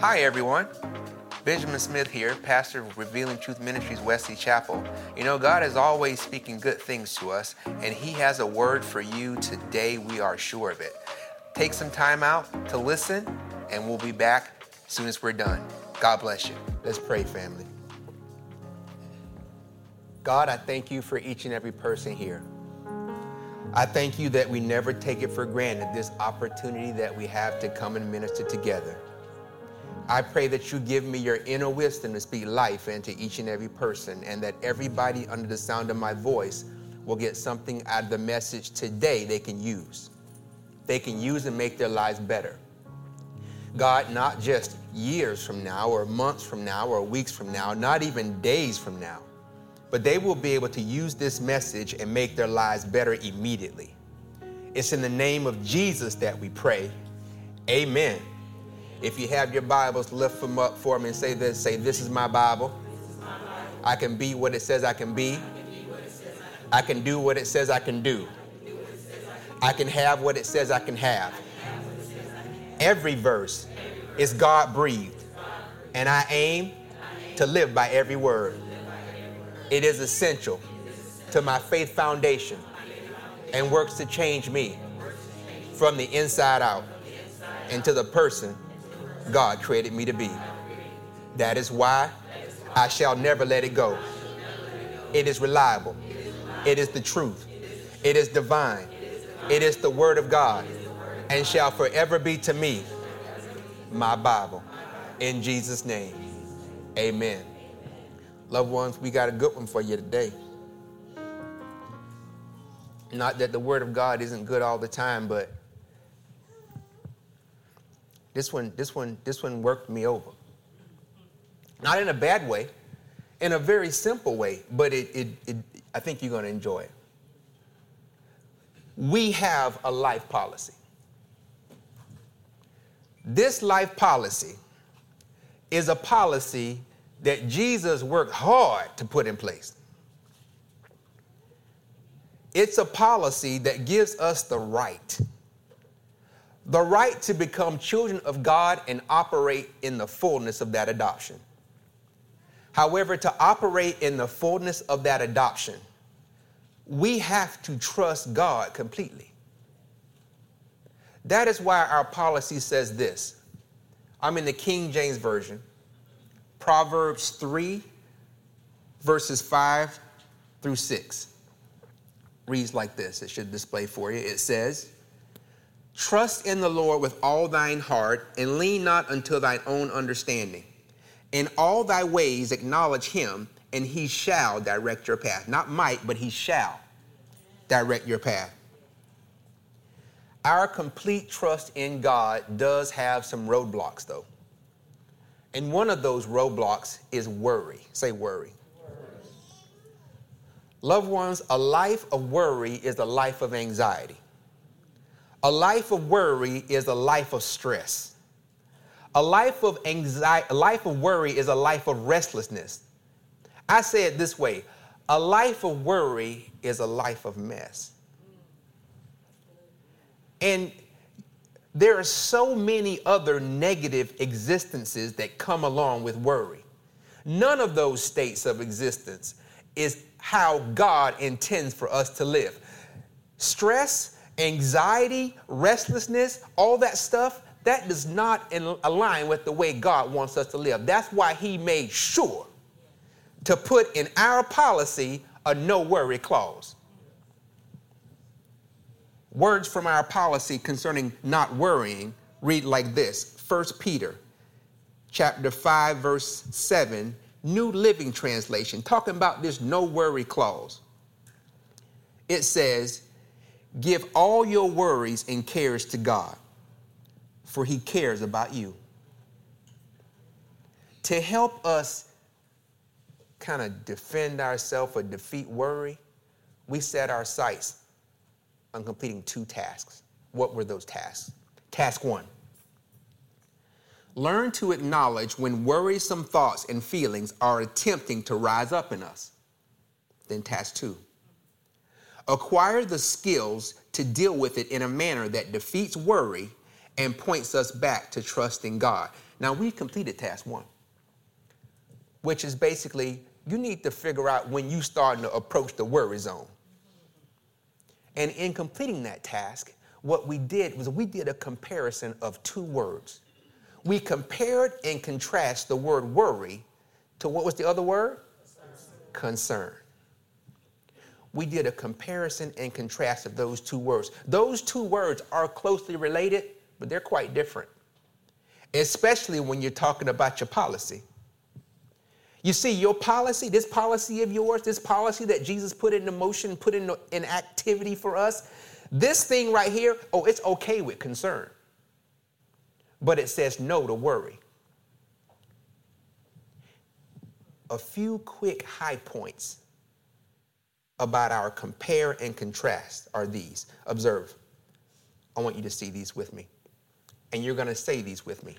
Hi, everyone. Benjamin Smith here, pastor of Revealing Truth Ministries, Wesley Chapel. You know, God is always speaking good things to us, and He has a word for you today. We are sure of it. Take some time out to listen, and we'll be back as soon as we're done. God bless you. Let's pray, family. God, I thank you for each and every person here. I thank you that we never take it for granted this opportunity that we have to come and minister together. I pray that you give me your inner wisdom to speak life into each and every person, and that everybody under the sound of my voice will get something out of the message today they can use. They can use and make their lives better. God, not just years from now, or months from now, or weeks from now, not even days from now, but they will be able to use this message and make their lives better immediately. It's in the name of Jesus that we pray. Amen. If you have your Bibles, lift them up for me and say this. Say, This is my Bible. I can be what it says I can be. I can do what it says I can do. I can have what it says I can have. Every verse is God breathed, and I aim to live by every word. It is essential to my faith foundation and works to change me from the inside out into the person God created me to be. That is why I shall never let it go. It is reliable. It is the truth. It is divine. It is the word of God and shall forever be to me my Bible. In Jesus' name, amen. Loved ones, we got a good one for you today. Not that the word of God isn't good all the time, but this one, this one, this one worked me over. Not in a bad way, in a very simple way, but it, it, it I think you're going to enjoy it. We have a life policy. This life policy is a policy that Jesus worked hard to put in place. It's a policy that gives us the right the right to become children of God and operate in the fullness of that adoption. However, to operate in the fullness of that adoption, we have to trust God completely. That is why our policy says this. I'm in the King James Version, Proverbs 3, verses 5 through 6. Reads like this. It should display for you. It says, Trust in the Lord with all thine heart, and lean not unto thine own understanding. In all thy ways acknowledge him, and he shall direct your path. Not might, but he shall direct your path. Our complete trust in God does have some roadblocks, though. And one of those roadblocks is worry. Say worry. Loved ones, a life of worry is a life of anxiety. A life of worry is a life of stress. A life of anxiety, a life of worry is a life of restlessness. I say it this way a life of worry is a life of mess. And there are so many other negative existences that come along with worry. None of those states of existence is how God intends for us to live. Stress, anxiety, restlessness, all that stuff, that does not align with the way God wants us to live. That's why He made sure to put in our policy a no worry clause. Words from our policy concerning not worrying read like this 1 Peter chapter 5 verse 7 New Living Translation talking about this no worry clause. It says Give all your worries and cares to God, for He cares about you. To help us kind of defend ourselves or defeat worry, we set our sights on completing two tasks. What were those tasks? Task one learn to acknowledge when worrisome thoughts and feelings are attempting to rise up in us. Then, task two acquire the skills to deal with it in a manner that defeats worry and points us back to trusting God. Now, we've completed task one, which is basically you need to figure out when you're starting to approach the worry zone. And in completing that task, what we did was we did a comparison of two words. We compared and contrast the word worry to what was the other word? Concern. Concern. We did a comparison and contrast of those two words. Those two words are closely related, but they're quite different, especially when you're talking about your policy. You see, your policy, this policy of yours, this policy that Jesus put into motion, put in, in activity for us, this thing right here, oh, it's okay with concern. But it says no to worry. A few quick high points about our compare and contrast are these. Observe. I want you to see these with me. And you're going to say these with me.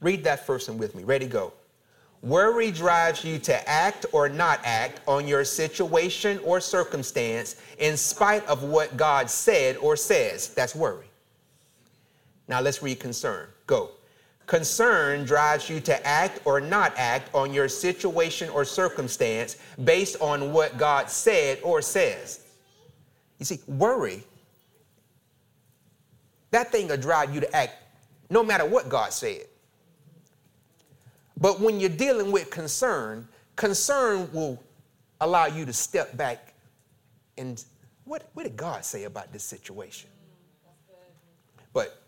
Read that first one with me. Ready, go. Worry drives you to act or not act on your situation or circumstance in spite of what God said or says. That's worry. Now let's read concern. Go. Concern drives you to act or not act on your situation or circumstance based on what God said or says. You see, worry, that thing will drive you to act no matter what God said. But when you're dealing with concern, concern will allow you to step back and what, what did God say about this situation? But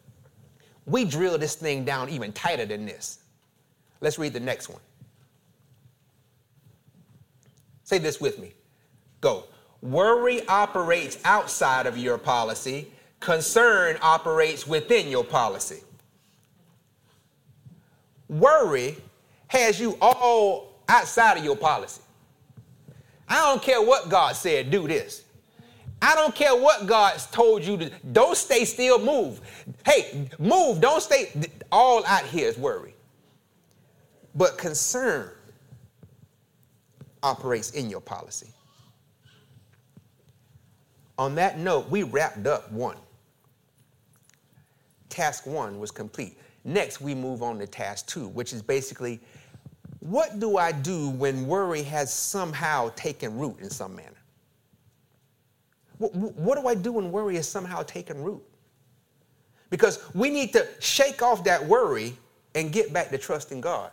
we drill this thing down even tighter than this. Let's read the next one. Say this with me. Go. Worry operates outside of your policy, concern operates within your policy. Worry has you all outside of your policy. I don't care what God said, do this. I don't care what God's told you to, don't stay still, move. Hey, move, don't stay. All out here is worry. But concern operates in your policy. On that note, we wrapped up one. Task one was complete. Next, we move on to task two, which is basically what do I do when worry has somehow taken root in some manner? What, do I do when worry has somehow taken root? Because we need to shake off that worry and get back to trusting God.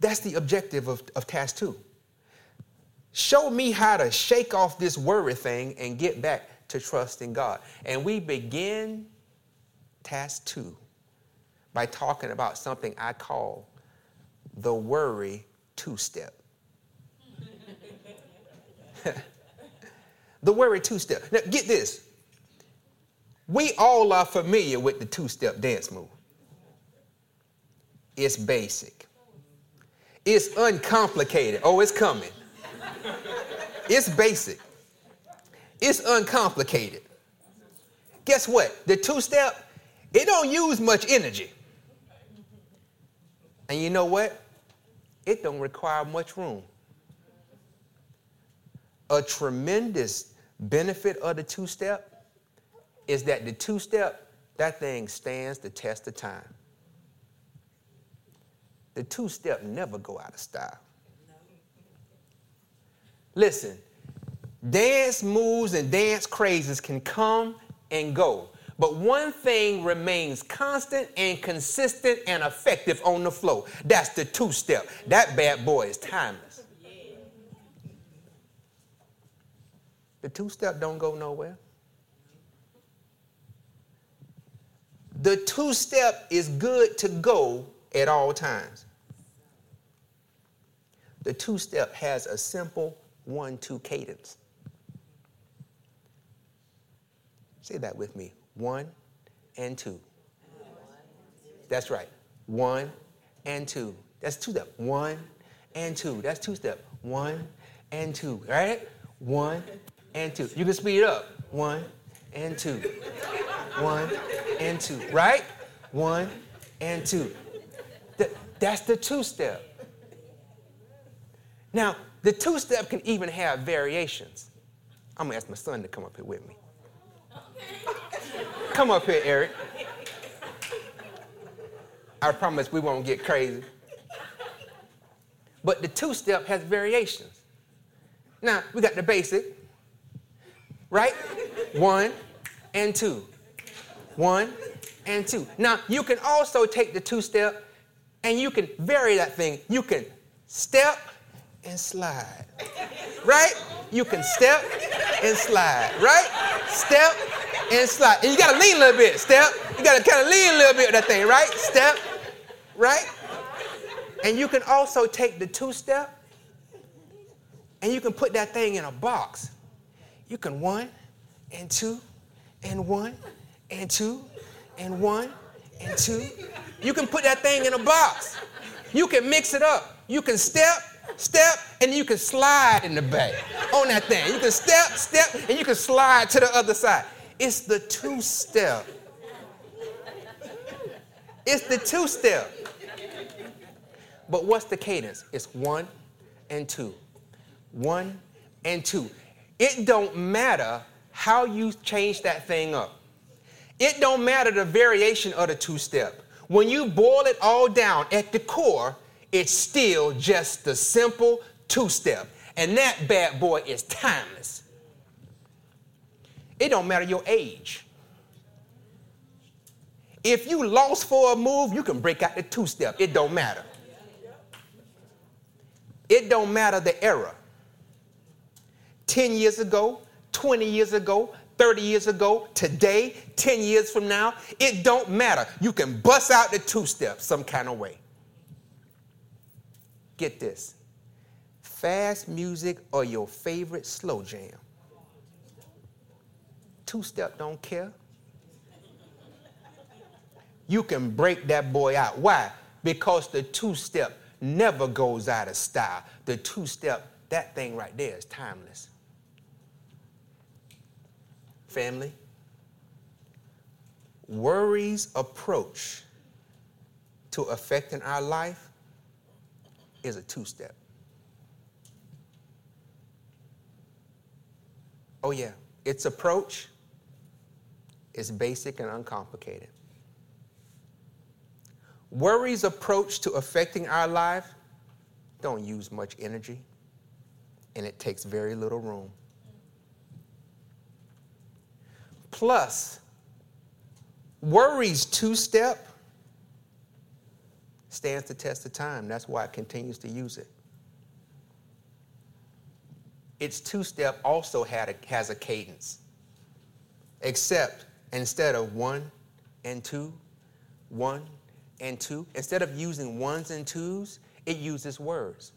That's the objective of, of task two. Show me how to shake off this worry thing and get back to trusting God. And we begin task two by talking about something I call the worry two step. the worry two step. Now, get this. We all are familiar with the two step dance move. It's basic, it's uncomplicated. Oh, it's coming. It's basic, it's uncomplicated. Guess what? The two step, it don't use much energy. And you know what? it don't require much room. A tremendous benefit of the two step is that the two step, that thing stands the test of time. The two step never go out of style. Listen, dance moves and dance crazes can come and go. But one thing remains constant and consistent and effective on the flow. That's the two step. That bad boy is timeless. The two step don't go nowhere. The two step is good to go at all times. The two step has a simple one two cadence. Say that with me. One and two. That's right. One and two. That's two step. One and two. That's two step. One and two. All right? One and two. You can speed up. One and two. One and two. Right? One and two. that's the two step. Now, the two step can even have variations. I'm gonna ask my son to come up here with me. Come up here, Eric. I promise we won't get crazy. But the two step has variations. Now, we got the basic, right? One and two. One and two. Now, you can also take the two step and you can vary that thing. You can step and slide, right? You can step and slide, right? Step and slide. And you gotta lean a little bit, step. You gotta kind of lean a little bit of that thing, right? Step, right? And you can also take the two step and you can put that thing in a box. You can one and two and one and two and one and two. You can put that thing in a box. You can mix it up. You can step, step, and you can slide in the back on that thing. You can step, step, and you can slide to the other side. It's the two step. It's the two step. But what's the cadence? It's one and two. One and two. It don't matter how you change that thing up. It don't matter the variation of the two step. When you boil it all down at the core, it's still just the simple two step. And that bad boy is timeless. It don't matter your age. If you lost for a move, you can break out the two step. It don't matter. It don't matter the era. 10 years ago, 20 years ago, 30 years ago, today, 10 years from now, it don't matter. You can bust out the two step some kind of way. Get this. Fast music or your favorite slow jam. Two step don't care. You can break that boy out. Why? Because the two step never goes out of style. The two step, that thing right there is timeless family, worry's approach to affecting our life is a two step. Oh, yeah, its approach is basic and uncomplicated. Worry's approach to affecting our life don't use much energy and it takes very little room. Plus worries two step stands the test of time. That's why it continues to use it. Its two step also had a, has a cadence, except instead of one and two, one and two, instead of using ones and twos, it uses words.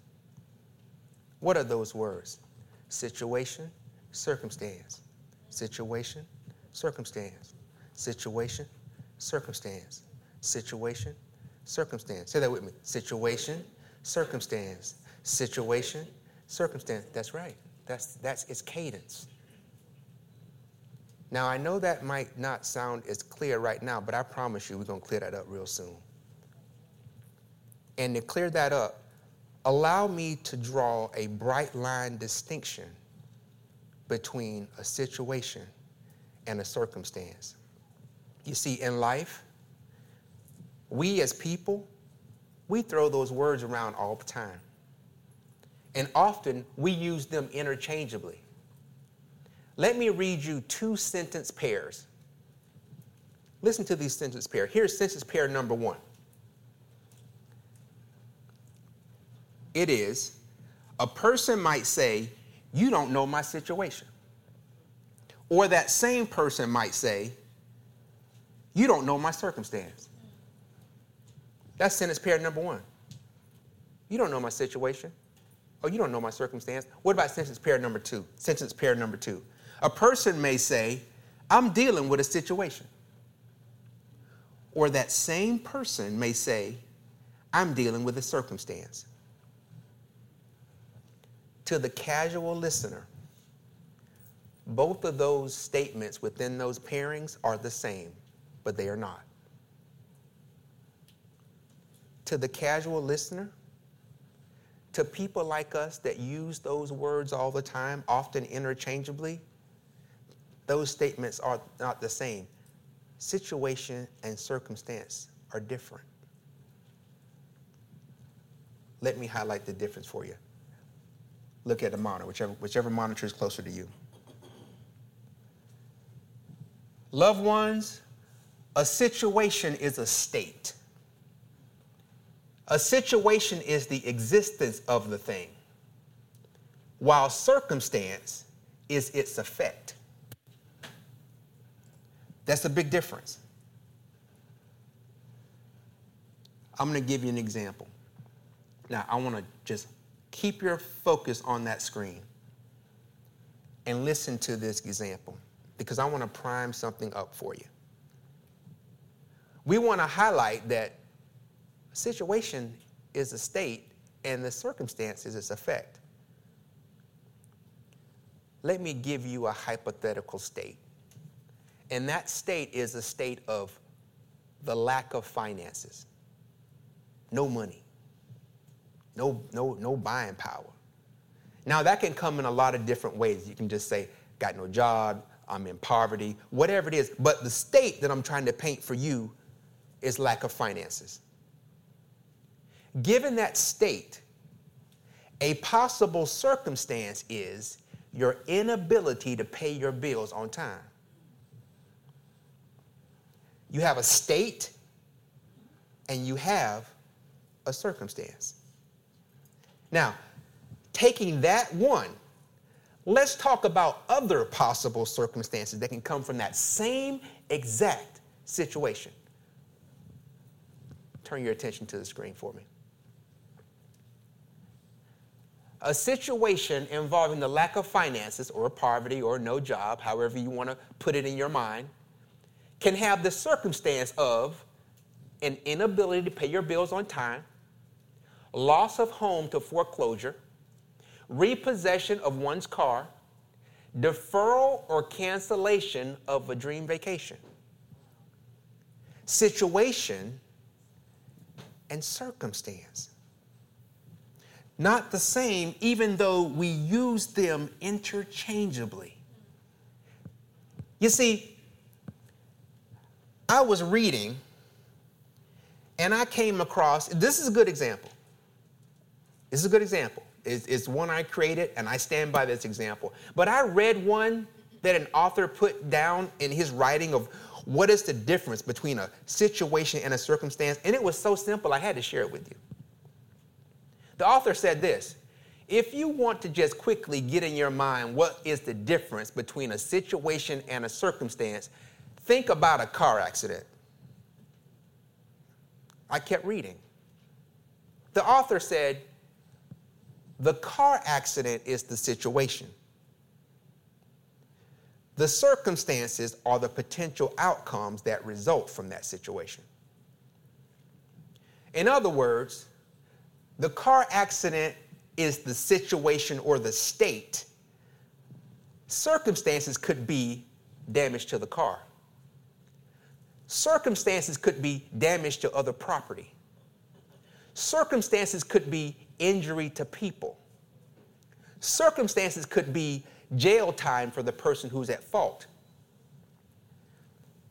What are those words? Situation, circumstance. Situation, circumstance, situation, circumstance, situation, circumstance. Say that with me. Situation, circumstance, situation, circumstance. That's right. That's that's its cadence. Now I know that might not sound as clear right now, but I promise you we're gonna clear that up real soon. And to clear that up, allow me to draw a bright line distinction between a situation and a circumstance. You see, in life, we as people, we throw those words around all the time. And often we use them interchangeably. Let me read you two sentence pairs. Listen to these sentence pairs. Here's sentence pair number one. It is, a person might say, You don't know my situation. Or that same person might say, You don't know my circumstance. That's sentence pair number one. You don't know my situation. Oh, you don't know my circumstance. What about sentence pair number two? Sentence pair number two. A person may say, I'm dealing with a situation. Or that same person may say, I'm dealing with a circumstance. To the casual listener, both of those statements within those pairings are the same, but they are not. To the casual listener, to people like us that use those words all the time, often interchangeably, those statements are not the same. Situation and circumstance are different. Let me highlight the difference for you. Look at the monitor, whichever, whichever monitor is closer to you. Loved ones, a situation is a state. A situation is the existence of the thing, while circumstance is its effect. That's a big difference. I'm going to give you an example. Now, I want to just keep your focus on that screen and listen to this example because I want to prime something up for you. We want to highlight that situation is a state and the circumstance is its effect. Let me give you a hypothetical state. And that state is a state of the lack of finances no money, no, no, no buying power. Now, that can come in a lot of different ways. You can just say, got no job, I'm in poverty, whatever it is. But the state that I'm trying to paint for you is lack of finances. Given that state, a possible circumstance is your inability to pay your bills on time. You have a state and you have a circumstance. Now, taking that one, let's talk about other possible circumstances that can come from that same exact situation. Turn your attention to the screen for me. A situation involving the lack of finances or poverty or no job, however you want to put it in your mind, can have the circumstance of an inability to pay your bills on time, loss of home to foreclosure, repossession of one's car, deferral or cancellation of a dream vacation. Situation and circumstance. Not the same, even though we use them interchangeably. You see, I was reading and I came across this is a good example. This is a good example. It's, it's one I created, and I stand by this example. But I read one that an author put down in his writing of what is the difference between a situation and a circumstance, and it was so simple, I had to share it with you. The author said this if you want to just quickly get in your mind what is the difference between a situation and a circumstance, think about a car accident. I kept reading. The author said, the car accident is the situation. The circumstances are the potential outcomes that result from that situation. In other words, the car accident is the situation or the state. Circumstances could be damage to the car. Circumstances could be damage to other property. Circumstances could be injury to people. Circumstances could be jail time for the person who's at fault.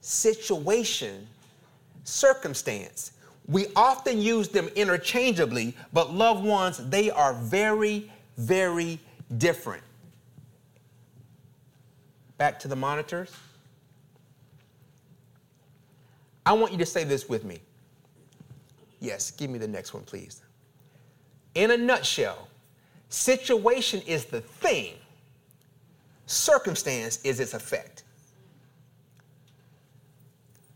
Situation, circumstance. We often use them interchangeably, but loved ones, they are very, very different. Back to the monitors. I want you to say this with me. Yes, give me the next one, please. In a nutshell, situation is the thing, circumstance is its effect.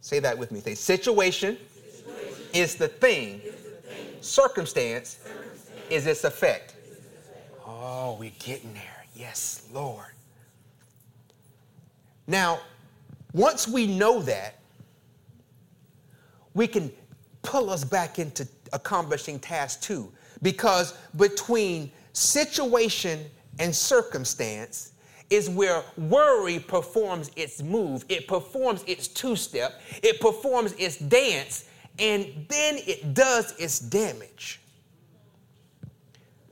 Say that with me. Say, situation, situation. Is, the thing, is the thing, circumstance, circumstance. is its effect. Oh, we're getting there. Yes, Lord. Now, once we know that, we can pull us back into accomplishing task two because between situation and circumstance is where worry performs its move, it performs its two step, it performs its dance, and then it does its damage.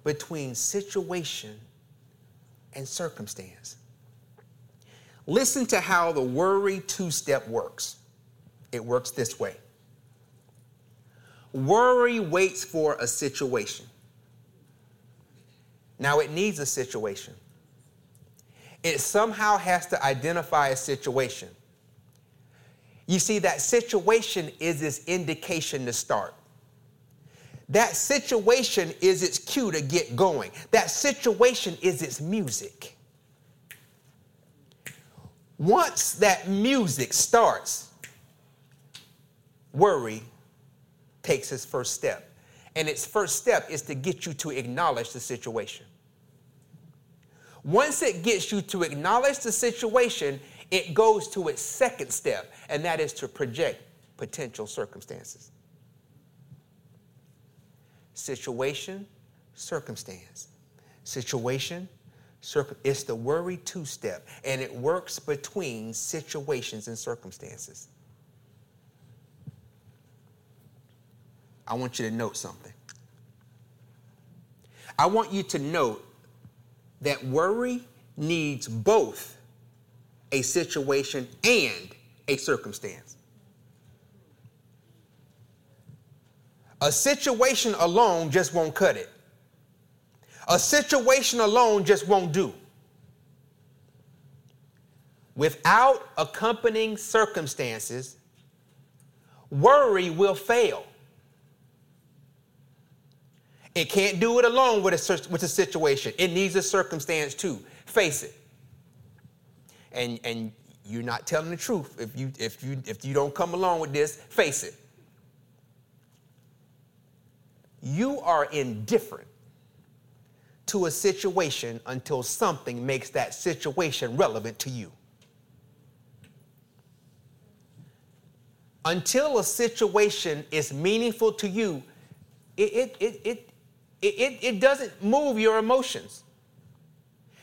Between situation and circumstance. Listen to how the worry two step works. It works this way Worry waits for a situation. Now it needs a situation. It somehow has to identify a situation. You see, that situation is its indication to start. That situation is its cue to get going. That situation is its music. Once that music starts, worry takes its first step. And its first step is to get you to acknowledge the situation. Once it gets you to acknowledge the situation, it goes to its second step, and that is to project potential circumstances. Situation, circumstance. Situation, it's the worry two step, and it works between situations and circumstances. I want you to note something. I want you to note that worry needs both a situation and a circumstance. A situation alone just won't cut it. A situation alone just won't do. Without accompanying circumstances, worry will fail. It can't do it alone with a, with a situation. It needs a circumstance too. Face it and and you're not telling the truth if you if you if you don't come along with this face it you are indifferent to a situation until something makes that situation relevant to you until a situation is meaningful to you it, it, it, it, it, it doesn't move your emotions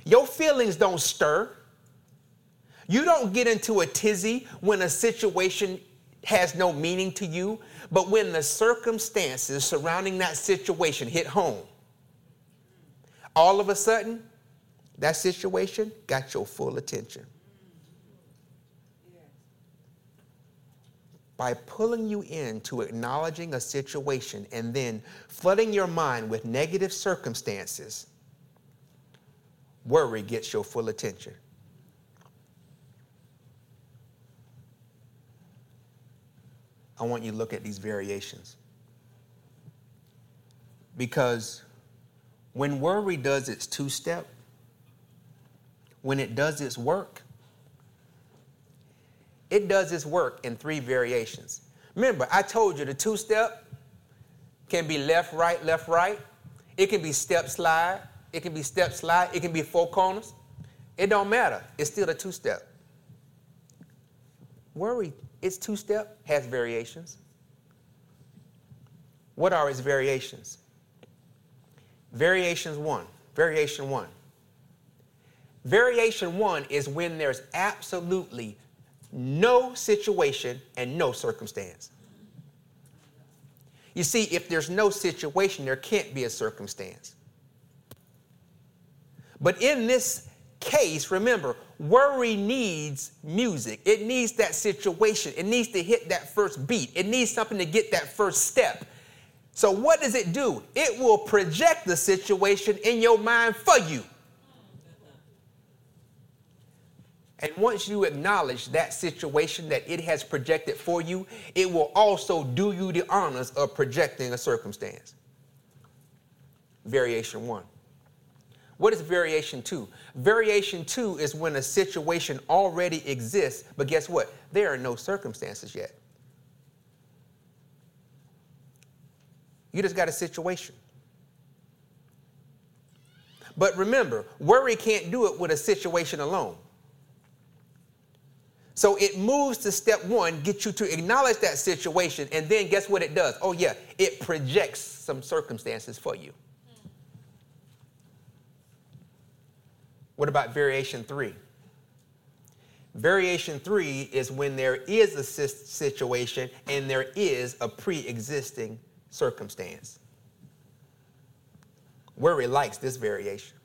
your feelings don't stir you don't get into a tizzy when a situation has no meaning to you, but when the circumstances surrounding that situation hit home, all of a sudden, that situation got your full attention. By pulling you into acknowledging a situation and then flooding your mind with negative circumstances, worry gets your full attention. I want you to look at these variations. Because when worry does its two step, when it does its work, it does its work in three variations. Remember, I told you the two step can be left, right, left, right. It can be step slide. It can be step slide. It can be four corners. It don't matter. It's still a two step. Worry its two step has variations. What are its variations? Variations one. Variation one. Variation one is when there's absolutely no situation and no circumstance. You see, if there's no situation, there can't be a circumstance. But in this case, remember, worry needs music. It needs that situation. It needs to hit that first beat. It needs something to get that first step. So, what does it do? It will project the situation in your mind for you. And once you acknowledge that situation that it has projected for you, it will also do you the honors of projecting a circumstance. Variation one. What is variation two? Variation two is when a situation already exists, but guess what? There are no circumstances yet. You just got a situation. But remember, worry can't do it with a situation alone. So it moves to step one, get you to acknowledge that situation, and then guess what it does? Oh, yeah, it projects some circumstances for you. What about variation three? Variation three is when there is a situation and there is a pre existing circumstance. Worry likes this variation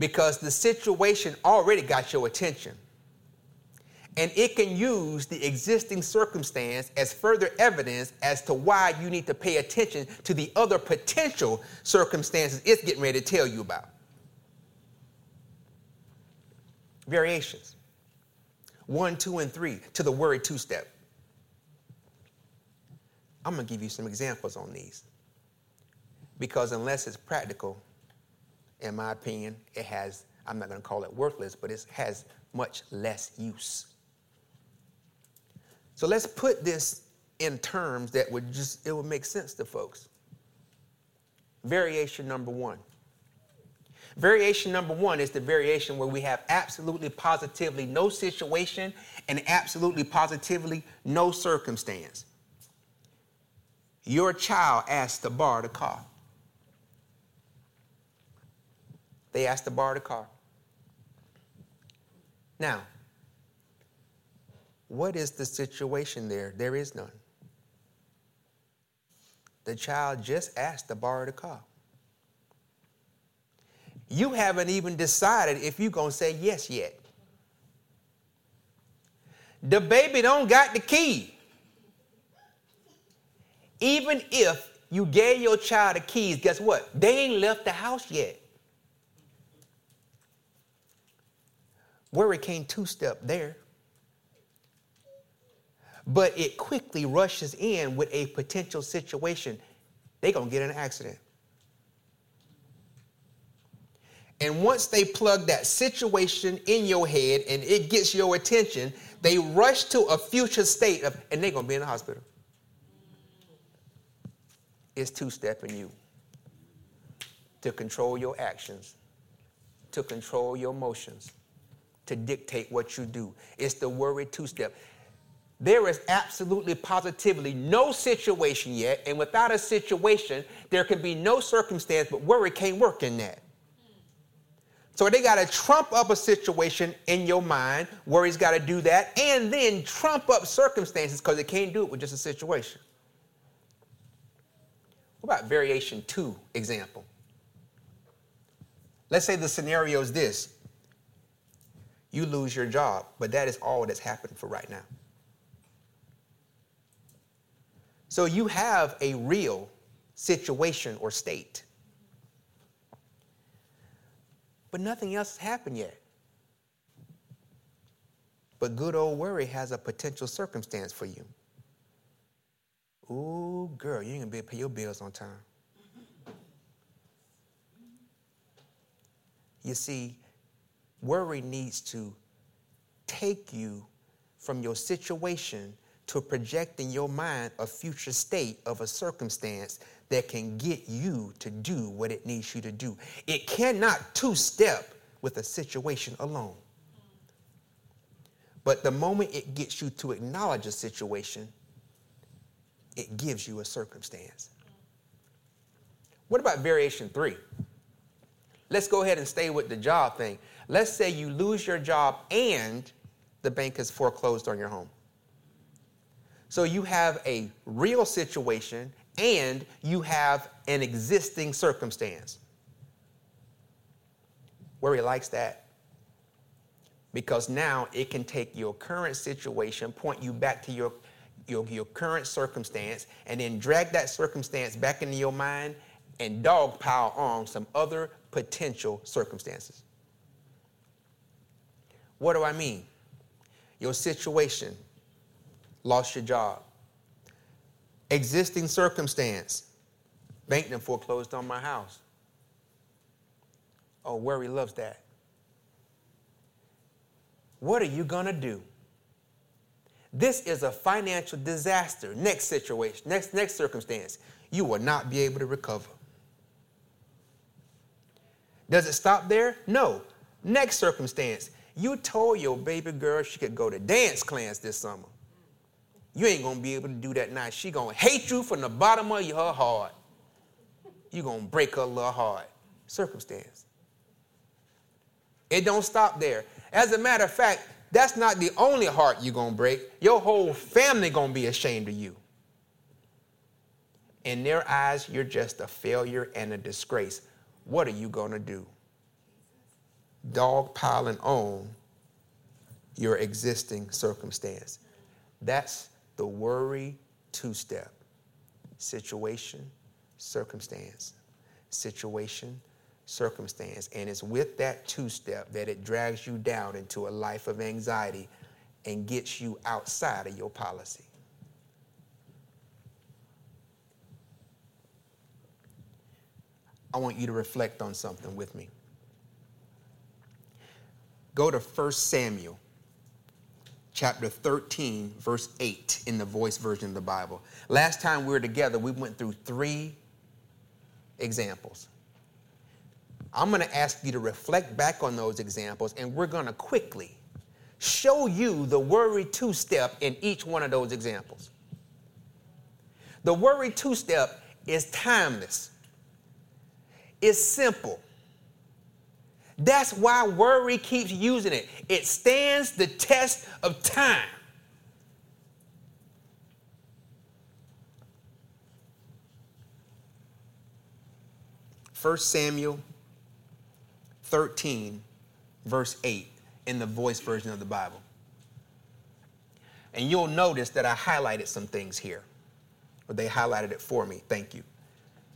because the situation already got your attention. and it can use the existing circumstance as further evidence as to why you need to pay attention to the other potential circumstances it's getting ready to tell you about. Variations one, two, and three to the worry two step. I'm going to give you some examples on these because unless it's practical, in my opinion, it has, I'm not going to call it worthless, but it has much less use. So let's put this in terms that would just, it would make sense to folks. Variation number one. Variation number one is the variation where we have absolutely positively no situation and absolutely positively no circumstance. Your child asked to borrow the car. They asked to borrow the car. Now, what is the situation there? There is none. The child just asked to borrow the car. You haven't even decided if you're going to say yes yet. The baby don't got the key. Even if you gave your child the keys, guess what? They ain't left the house yet. Worry came two step there. But it quickly rushes in with a potential situation. They're going to get in an accident. And once they plug that situation in your head and it gets your attention, they rush to a future state of, and they're going to be in the hospital. It's two stepping you to control your actions, to control your emotions, to dictate what you do. It's the worry two step. There is absolutely positively no situation yet, and without a situation, there can be no circumstance, but worry can't work in that. So they got to trump up a situation in your mind he's got to do that and then trump up circumstances because it can't do it with just a situation. What about variation two example? Let's say the scenario is this you lose your job, but that is all that's happened for right now. So you have a real situation or state but nothing else has happened yet. But good old worry has a potential circumstance for you. Ooh, girl, you ain't gonna be able to pay your bills on time. You see, worry needs to take you from your situation to project in your mind a future state of a circumstance that can get you to do what it needs you to do. It cannot two step with a situation alone. But the moment it gets you to acknowledge a situation, it gives you a circumstance. What about variation three? Let's go ahead and stay with the job thing. Let's say you lose your job and the bank has foreclosed on your home. So you have a real situation and you have an existing circumstance. Where Worry likes that because now it can take your current situation, point you back to your, your, your current circumstance, and then drag that circumstance back into your mind and dogpile on some other potential circumstances. What do I mean? Your situation, lost your job, existing circumstance. Bank them foreclosed on my house. Oh, worry loves that. What are you going to do? This is a financial disaster. Next situation, next, next circumstance, you will not be able to recover. Does it stop there? No. Next circumstance, you told your baby girl she could go to dance class this summer. You ain't gonna be able to do that now. She gonna hate you from the bottom of her heart. You gonna break her little heart. Circumstance. It don't stop there. As a matter of fact, that's not the only heart you're gonna break. Your whole family gonna be ashamed of you. In their eyes, you're just a failure and a disgrace. What are you gonna do? Dog piling on your existing circumstance. That's the worry two step situation, circumstance, situation, circumstance. And it's with that two step that it drags you down into a life of anxiety and gets you outside of your policy. I want you to reflect on something with me. Go to 1 Samuel chapter 13, verse 8 in the voice version of the Bible. Last time we were together, we went through three examples. I'm going to ask you to reflect back on those examples, and we're going to quickly show you the worry two step in each one of those examples. The worry two step is timeless, it's simple. That's why worry keeps using it. It stands the test of time. First Samuel 13, verse 8, in the voice version of the Bible. And you'll notice that I highlighted some things here, or they highlighted it for me. Thank you.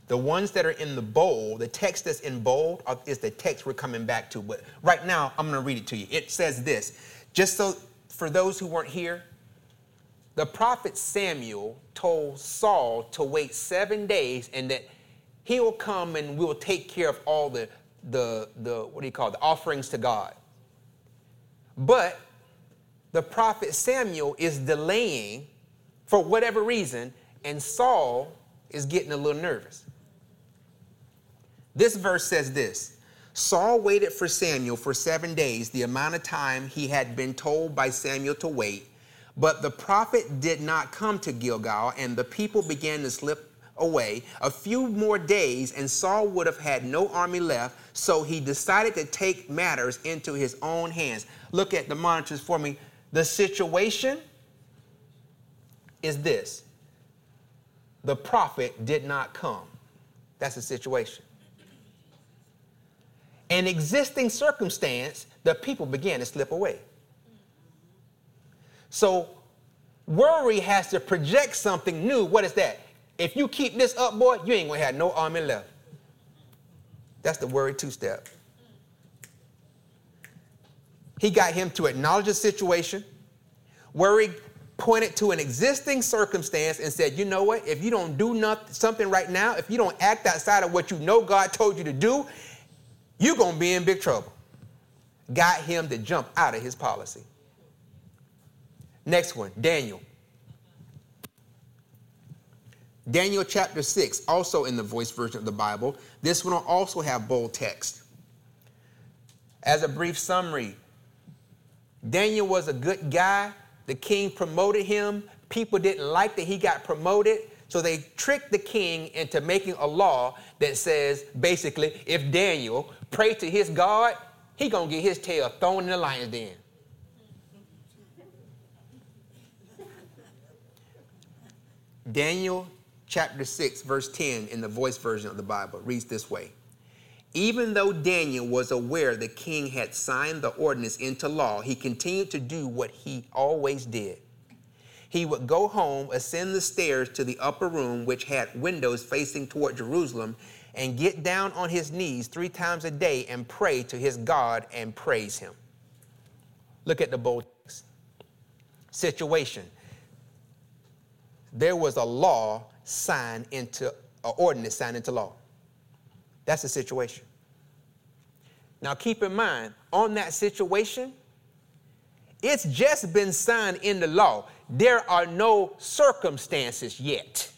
The ones that are in the bold, the text that's in bold is the text we're coming back to. But right now, I'm going to read it to you. It says this just so for those who weren't here, the prophet Samuel told Saul to wait seven days and that he will come and we will take care of all the, the, the what do you call it, the offerings to God. But the prophet Samuel is delaying for whatever reason, and Saul is getting a little nervous. This verse says this Saul waited for Samuel for seven days, the amount of time he had been told by Samuel to wait. But the prophet did not come to Gilgal, and the people began to slip away. A few more days, and Saul would have had no army left, so he decided to take matters into his own hands. Look at the monitors for me. The situation is this the prophet did not come. That's the situation an existing circumstance, the people began to slip away. So worry has to project something new. What is that? If you keep this up, boy, you ain't gonna have no army left. That's the worry two step. He got him to acknowledge the situation. Worry pointed to an existing circumstance and said, you know what? If you don't do nothing, something right now, if you don't act outside of what you know God told you to do, you're going to be in big trouble. Got him to jump out of his policy. Next one, Daniel. Daniel chapter 6, also in the voice version of the Bible. This one will also have bold text. As a brief summary, Daniel was a good guy. The king promoted him. People didn't like that he got promoted. So they tricked the king into making a law that says basically, if Daniel prayed to his God, he gonna get his tail thrown in the lion's den. Daniel chapter 6, verse 10 in the voice version of the Bible reads this way Even though Daniel was aware the king had signed the ordinance into law, he continued to do what he always did he would go home, ascend the stairs to the upper room, which had windows facing toward Jerusalem, and get down on his knees three times a day and pray to his God and praise him. Look at the bold situation. There was a law signed into, an ordinance signed into law. That's the situation. Now keep in mind, on that situation, it's just been signed into law there are no circumstances yet.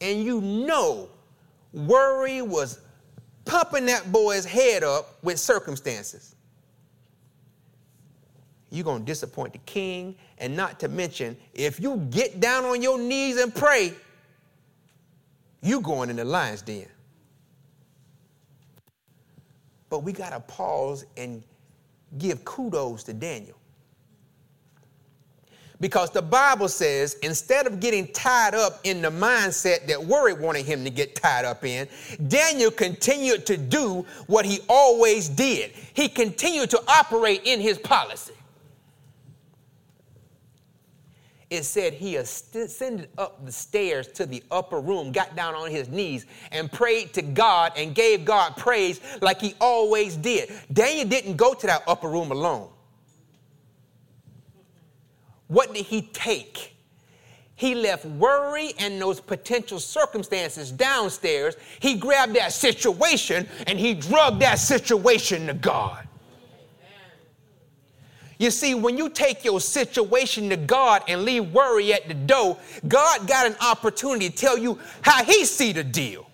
And you know, worry was pumping that boy's head up with circumstances. You're going to disappoint the king, and not to mention, if you get down on your knees and pray, you're going in the lion's den. But we got to pause and give kudos to Daniel. Because the Bible says instead of getting tied up in the mindset that worry wanted him to get tied up in, Daniel continued to do what he always did. He continued to operate in his policy. It said he ascended up the stairs to the upper room, got down on his knees, and prayed to God and gave God praise like he always did. Daniel didn't go to that upper room alone. What did he take? He left worry and those potential circumstances downstairs. He grabbed that situation and he drugged that situation to God. You see, when you take your situation to God and leave worry at the door, God got an opportunity to tell you how he see the deal.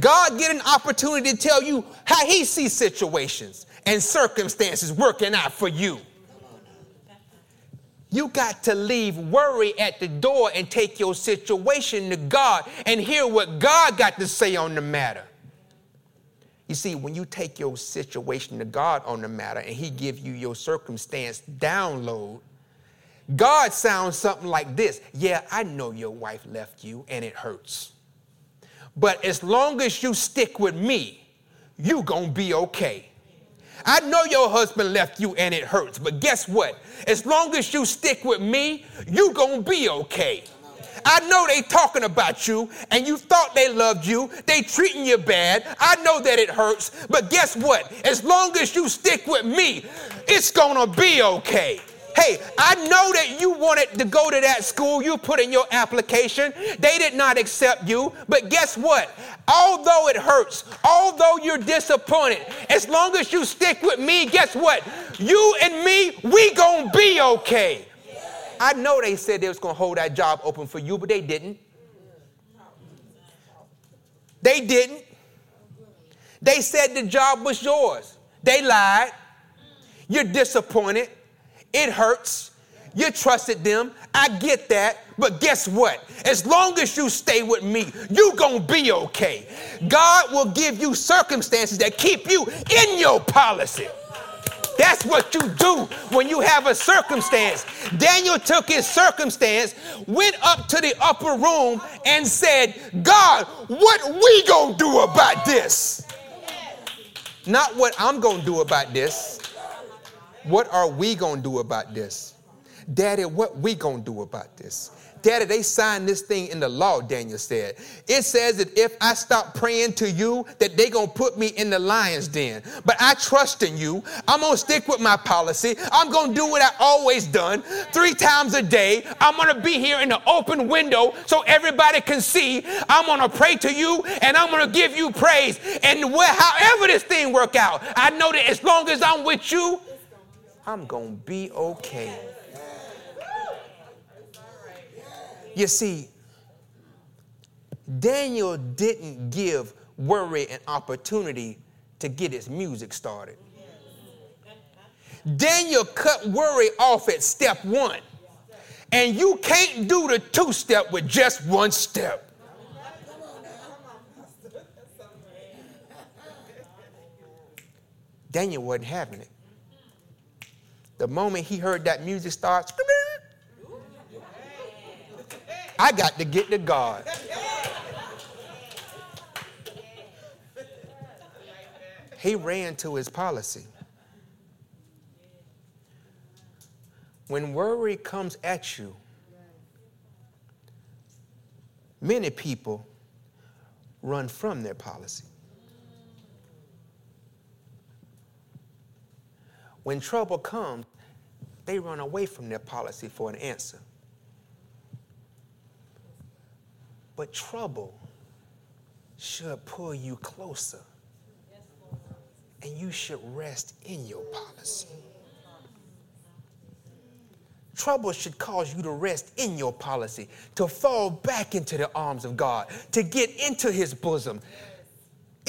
God get an opportunity to tell you how he sees situations and circumstances working out for you. You got to leave worry at the door and take your situation to God and hear what God got to say on the matter. You see, when you take your situation to God on the matter and He give you your circumstance download, God sounds something like this. Yeah, I know your wife left you and it hurts. But as long as you stick with me, you gonna be okay. I know your husband left you and it hurts, but guess what? As long as you stick with me, you gonna be okay. I know they talking about you and you thought they loved you. They treating you bad. I know that it hurts, but guess what? As long as you stick with me, it's gonna be okay. Hey, I know that you wanted to go to that school. You put in your application. They did not accept you. But guess what? Although it hurts, although you're disappointed, as long as you stick with me, guess what? You and me, we gonna be okay. I know they said they was gonna hold that job open for you, but they didn't. They didn't. They said the job was yours. They lied. You're disappointed. It hurts. You trusted them. I get that. But guess what? As long as you stay with me, you going to be okay. God will give you circumstances that keep you in your policy. That's what you do when you have a circumstance. Daniel took his circumstance, went up to the upper room, and said, God, what we gonna do about this? Not what I'm gonna do about this. What are we going to do about this? Daddy, what we going to do about this? Daddy, they signed this thing in the law, Daniel said. It says that if I stop praying to you, that they to put me in the lion's den. But I trust in you. I'm to stick with my policy. I'm to do what I always done three times a day. I'm to be here in the open window so everybody can see. I'm to pray to you and I'm to give you praise. And however this thing work out, I know that as long as I'm with you, I'm going to be okay. You see, Daniel didn't give worry an opportunity to get his music started. Daniel cut worry off at step one. And you can't do the two step with just one step. Daniel wasn't having it. The moment he heard that music start, I got to get to God. He ran to his policy. When worry comes at you, many people run from their policy. When trouble comes, they run away from their policy for an answer. But trouble should pull you closer. And you should rest in your policy. Trouble should cause you to rest in your policy, to fall back into the arms of God, to get into his bosom,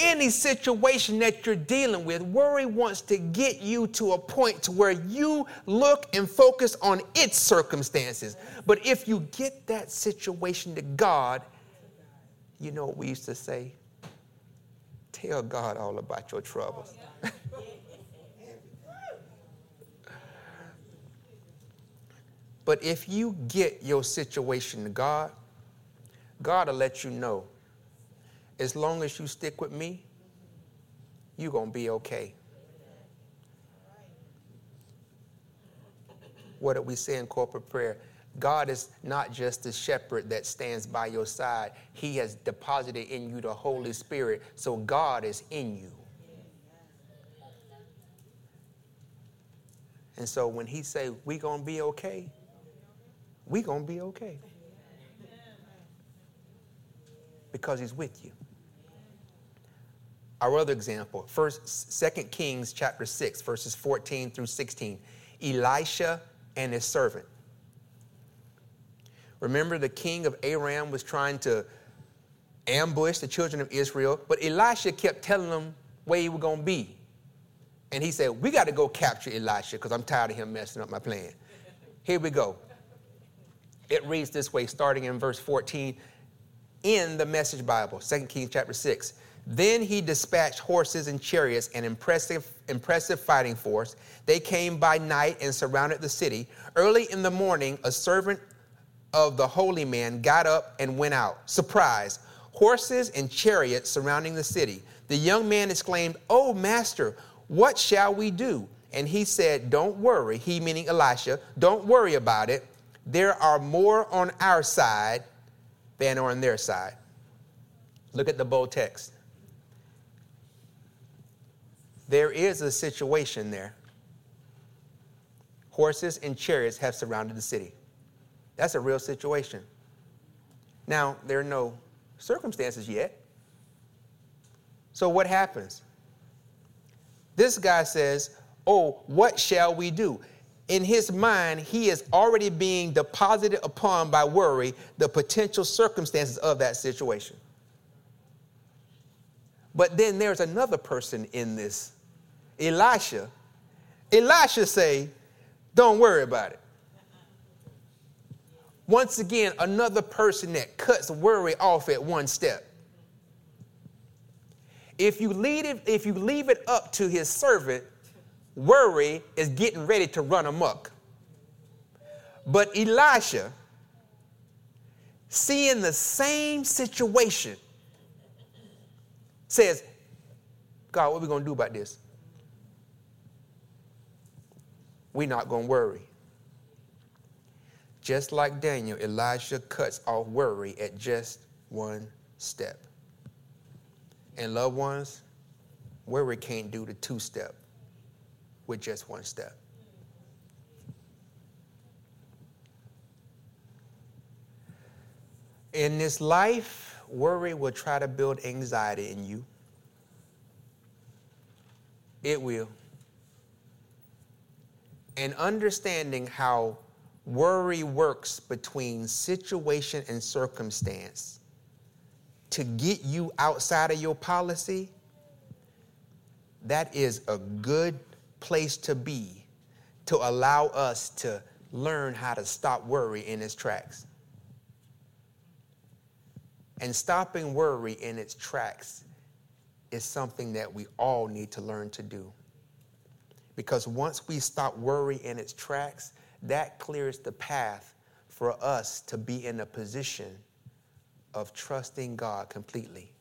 any situation that you're dealing with, worry wants to get you to a point to where you look and focus on its circumstances. But if you get that situation to God, you know what we used to say? Tell God all about your troubles. But if you get your situation to God, God will let you know as long as you stick with me, you're going to be okay. What did we say in corporate prayer? God is not just the shepherd that stands by your side. He has deposited in you the Holy Spirit, so God is in you. And so when he say we going to be okay, we going to be okay. Because he's with you. Our other example, first Second Kings chapter 6 verses 14 through 16. Elisha and his servant. Remember, the king of Aram was trying to ambush the children of Israel, but Elisha kept telling them where he was going to be. And he said, We got to go capture Elisha because I'm tired of him messing up my plan. Here we go. It reads this way, starting in verse 14 in the Message Bible, 2 Kings chapter 6. Then he dispatched horses and chariots, and impressive, impressive fighting force. They came by night and surrounded the city. Early in the morning, a servant of the holy man got up and went out. Surprise! Horses and chariots surrounding the city. The young man exclaimed, Oh, master, what shall we do? And he said, Don't worry. He, meaning Elisha, don't worry about it. There are more on our side than on their side. Look at the bold text. There is a situation there. Horses and chariots have surrounded the city. That's a real situation. Now, there are no circumstances yet. So, what happens? This guy says, Oh, what shall we do? In his mind, he is already being deposited upon by worry the potential circumstances of that situation. But then there's another person in this, Elisha. Elisha say, don't worry about it. Once again, another person that cuts worry off at one step. If you leave it, if you leave it up to his servant, worry is getting ready to run amok. But Elisha, seeing the same situation, says, God, what are we going to do about this? We're not going to worry. Just like Daniel, Elijah cuts off worry at just one step. And loved ones, worry can't do the two step with just one step. In this life, worry will try to build anxiety in you. It will. And understanding how Worry works between situation and circumstance to get you outside of your policy. That is a good place to be to allow us to learn how to stop worry in its tracks. And stopping worry in its tracks is something that we all need to learn to do. Because once we stop worry in its tracks, that clears the path for us to be in a position of trusting God completely.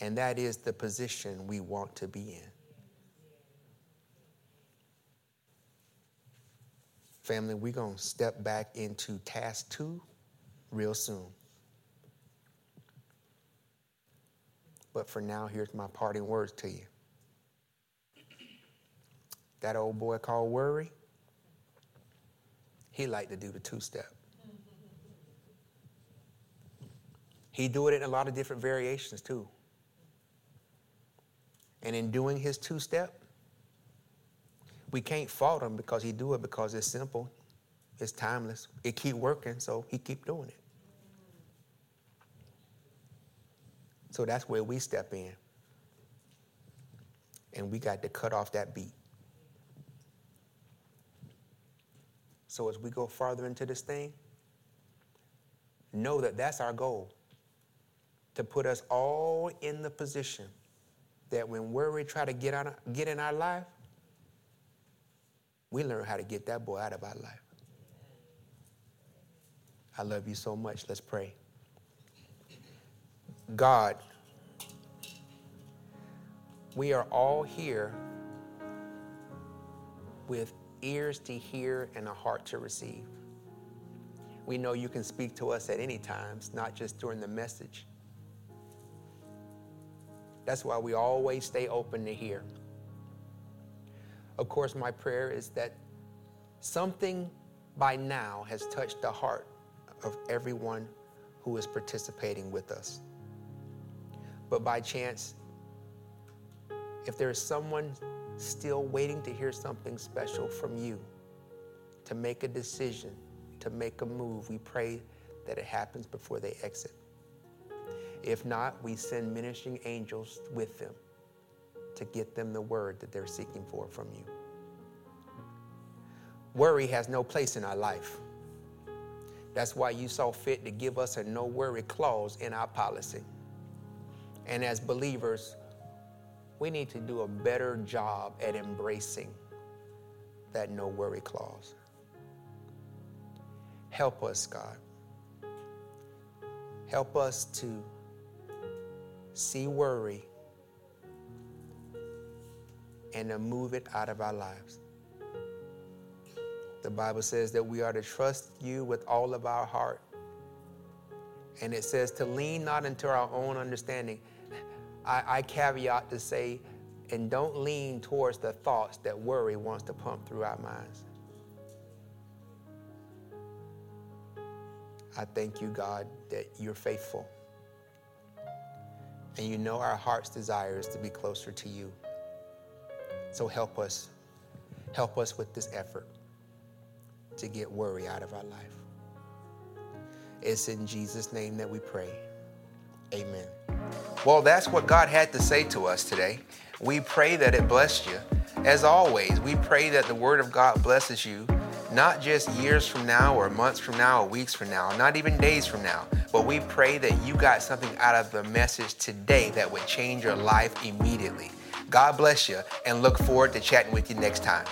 And that is the position we want to be in. Family, we're going to step back into task two real soon. But for now, here's my parting words to you that old boy called worry, he liked to do the two step. He do it in a lot of different variations too. And in doing his two step, we can't fault him because he do it because it's simple, it's timeless, it keep working, so he keep doing it. So that's where we step in. And we got to cut off that beat. So as we go farther into this thing, know that that's our goal to put us all in the position that when worry try to get, on, get in our life, we learn how to get that boy out of our life. I love you so much. Let's pray. God, we are all here with ears to hear and a heart to receive. We know you can speak to us at any times, not just during the message. That's why we always stay open to hear. Of course, my prayer is that something by now has touched the heart of everyone who is participating with us. But by chance, if there is someone still waiting to hear something special from you, to make a decision, to make a move, we pray that it happens before they exit. If not, we send ministering angels with them to get them the word that they're seeking for from you. Worry has no place in our life. That's why you saw fit to give us a no worry clause in our policy. And as believers, we need to do a better job at embracing that no worry clause. Help us, God. Help us to see worry and to move it out of our lives. The Bible says that we are to trust you with all of our heart. And it says to lean not into our own understanding. I, I caveat to say, and don't lean towards the thoughts that worry wants to pump through our minds. I thank you, God, that you're faithful. And you know our heart's desire is to be closer to you. So help us. Help us with this effort to get worry out of our life. It's in Jesus' name that we pray. Amen. Well, that's what God had to say to us today. We pray that it blessed you. As always, we pray that the Word of God blesses you, not just years from now or months from now or weeks from now, not even days from now, but we pray that you got something out of the message today that would change your life immediately. God bless you and look forward to chatting with you next time.